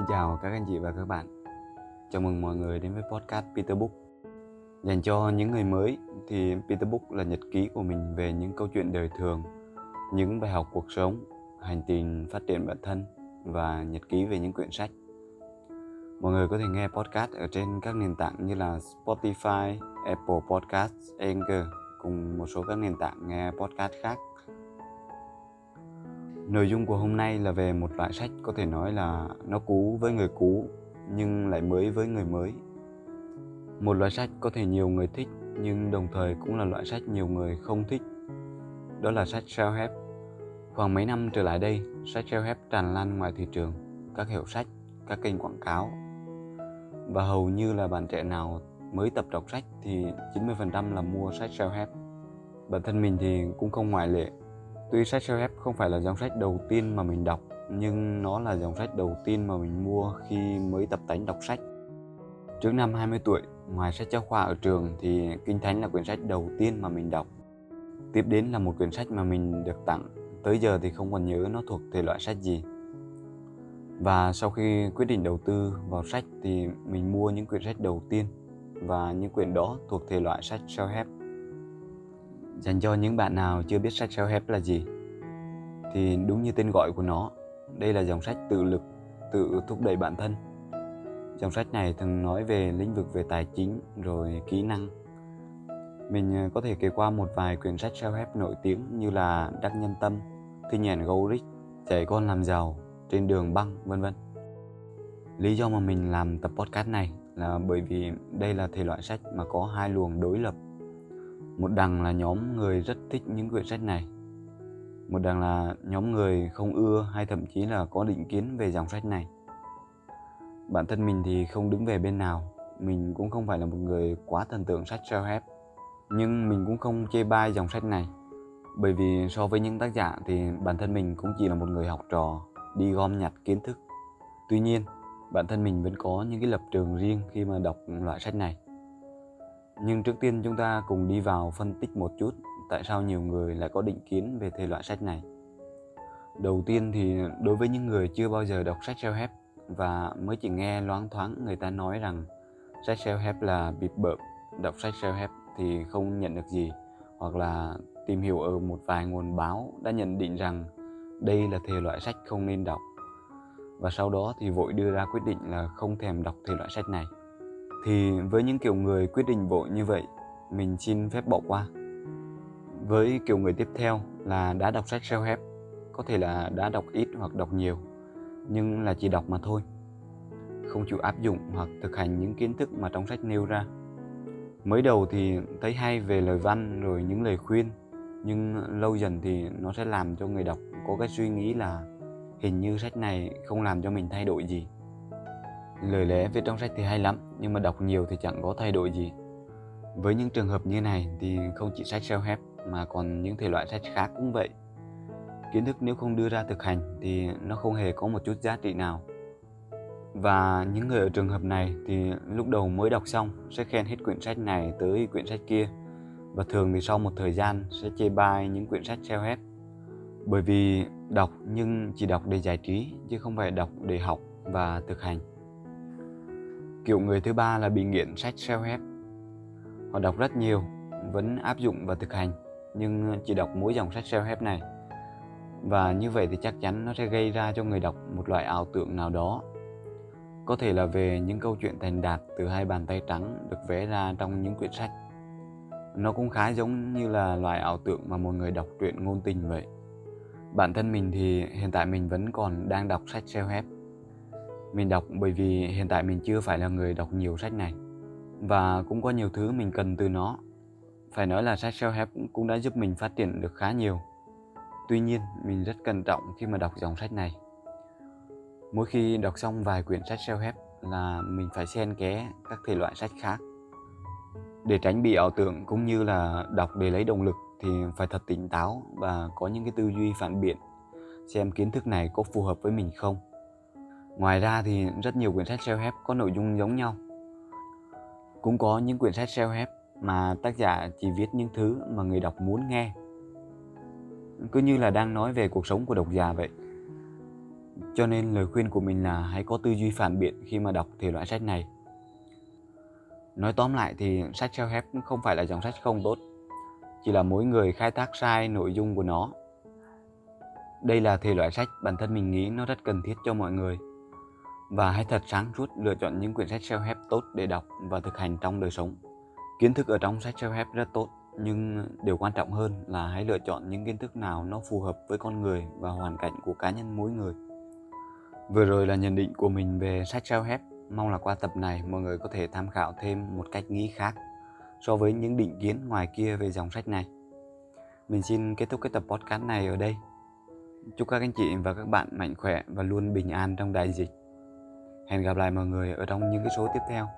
Xin chào các anh chị và các bạn. Chào mừng mọi người đến với podcast Peter Book. Dành cho những người mới thì Peter Book là nhật ký của mình về những câu chuyện đời thường, những bài học cuộc sống, hành trình phát triển bản thân và nhật ký về những quyển sách. Mọi người có thể nghe podcast ở trên các nền tảng như là Spotify, Apple Podcasts, Anchor cùng một số các nền tảng nghe podcast khác Nội dung của hôm nay là về một loại sách có thể nói là nó cũ với người cũ nhưng lại mới với người mới. Một loại sách có thể nhiều người thích nhưng đồng thời cũng là loại sách nhiều người không thích. Đó là sách self-help. Khoảng mấy năm trở lại đây, sách self-help tràn lan ngoài thị trường, các hiệu sách, các kênh quảng cáo. Và hầu như là bạn trẻ nào mới tập đọc sách thì 90% là mua sách self-help. Bản thân mình thì cũng không ngoại lệ Tuy sách self-help không phải là dòng sách đầu tiên mà mình đọc, nhưng nó là dòng sách đầu tiên mà mình mua khi mới tập tánh đọc sách. Trước năm 20 tuổi, ngoài sách giáo khoa ở trường thì Kinh Thánh là quyển sách đầu tiên mà mình đọc. Tiếp đến là một quyển sách mà mình được tặng, tới giờ thì không còn nhớ nó thuộc thể loại sách gì. Và sau khi quyết định đầu tư vào sách thì mình mua những quyển sách đầu tiên và những quyển đó thuộc thể loại sách self-help dành cho những bạn nào chưa biết sách self-help là gì? Thì đúng như tên gọi của nó, đây là dòng sách tự lực, tự thúc đẩy bản thân. Dòng sách này thường nói về lĩnh vực về tài chính rồi kỹ năng. Mình ờ, có thể kể qua một vài quyển sách self-help nổi tiếng như là đắc nhân tâm thi nhàn go rich dạy con làm giàu, trên đường băng, vân vân. Lý do mà mình làm tập podcast này là bởi vì đây là thể loại sách mà có hai luồng đối lập một đằng là nhóm người rất thích những quyển sách này. Một đằng là nhóm người không ưa hay thậm chí là có định kiến về dòng sách này. Bản thân mình thì không đứng về bên nào. Mình cũng không phải là một người quá thần tượng sách self-help. Nhưng mình cũng không chê bai dòng sách này. Bởi vì so với những tác giả thì bản thân mình cũng chỉ là một người học trò, đi gom nhặt kiến thức. Tuy nhiên, bản thân mình vẫn có những cái lập trường riêng khi mà đọc loại sách này nhưng trước tiên chúng ta cùng đi vào phân tích một chút tại sao nhiều người lại có định kiến về thể loại sách này. Đầu tiên thì đối với những người chưa bao giờ đọc sách self-help và mới chỉ nghe loáng thoáng người ta nói rằng sách self-help là bịp bợm, đọc sách self-help thì không nhận được gì hoặc là tìm hiểu ở một vài nguồn báo đã nhận định rằng đây là thể loại sách không nên đọc và sau đó thì vội đưa ra quyết định là không thèm đọc thể loại sách này thì với những kiểu người quyết định vội như vậy, mình xin phép bỏ qua. Với kiểu người tiếp theo là đã đọc sách self-help, có thể là đã đọc ít hoặc đọc nhiều, nhưng là chỉ đọc mà thôi. Không chịu áp dụng hoặc thực hành những kiến thức mà trong sách nêu ra. Mới đầu thì thấy hay về lời văn rồi những lời khuyên, nhưng lâu dần thì nó sẽ làm cho người đọc có cái suy nghĩ là hình như sách này không làm cho mình thay đổi gì lời lẽ viết trong sách thì hay lắm, nhưng mà đọc nhiều thì chẳng có thay đổi gì. Với những trường hợp như này thì không chỉ sách self-help, mà còn những thể loại sách khác cũng vậy. Kiến thức nếu không đưa ra thực hành thì nó không hề có một chút giá trị nào. Và những người ở trường hợp này thì lúc đầu mới đọc xong sẽ khen hết quyển sách này tới quyển sách kia. Và thường thì sau một thời gian sẽ chê bai những quyển sách self-help. Bởi vì đọc nhưng chỉ đọc để giải trí, chứ không phải đọc để học và thực hành. Kiểu người thứ ba là bị nghiện sách self-help. Họ đọc rất nhiều, vẫn áp dụng và thực hành, nhưng chỉ đọc mỗi dòng sách self-help này. Và như vậy thì chắc chắn nó sẽ gây ra cho người đọc một loại ảo tưởng nào đó. Có thể là về những câu chuyện thành đạt từ hai bàn tay trắng được vẽ ra trong những quyển sách. Nó cũng khá giống như là loại ảo tưởng mà một người đọc truyện ngôn tình vậy. Bản thân mình thì hiện tại mình vẫn còn đang đọc sách self-help mình đọc bởi vì hiện tại mình chưa phải là người đọc nhiều sách này. Và cũng có nhiều thứ mình cần từ nó. Phải nói là sách self-help cũng đã giúp mình phát triển được khá nhiều. Tuy nhiên, mình rất cẩn trọng khi mà đọc dòng sách này. Mỗi khi đọc xong vài quyển sách self-help là mình phải xen kẽ các thể loại sách khác. Để tránh bị ảo tưởng cũng như là đọc để lấy động lực thì phải thật tỉnh táo và có những cái tư duy phản biện xem kiến thức này có phù hợp với mình không. Ngoài ra thì rất nhiều quyển sách self-help có nội dung giống nhau. Cũng có những quyển sách self-help mà tác giả chỉ viết những thứ mà người đọc muốn nghe. Cứ như là đang nói về cuộc sống của độc giả vậy. Cho nên lời khuyên của mình là hãy có tư duy phản biện khi mà đọc thể loại sách này. Nói tóm lại thì sách self-help không phải là dòng sách không tốt, chỉ là mỗi người khai thác sai nội dung của nó. Đây là thể loại sách bản thân mình nghĩ nó rất cần thiết cho mọi người. Và hãy thật sáng suốt lựa chọn những quyển sách self-help tốt để đọc và thực hành trong đời sống. Kiến thức ở trong sách self-help rất tốt, nhưng điều quan trọng hơn là hãy lựa chọn những kiến thức nào nó phù hợp với con người và hoàn cảnh của cá nhân mỗi người. Vừa rồi là nhận định của mình về sách self-help. Mong là qua tập này mọi người có thể tham khảo thêm một cách nghĩ khác so với những định kiến ngoài kia về dòng sách này. Mình xin kết thúc cái tập podcast này ở đây. Chúc các anh chị và các bạn mạnh khỏe và luôn bình an trong đại dịch. Hẹn gặp lại mọi người ở trong những cái số tiếp theo.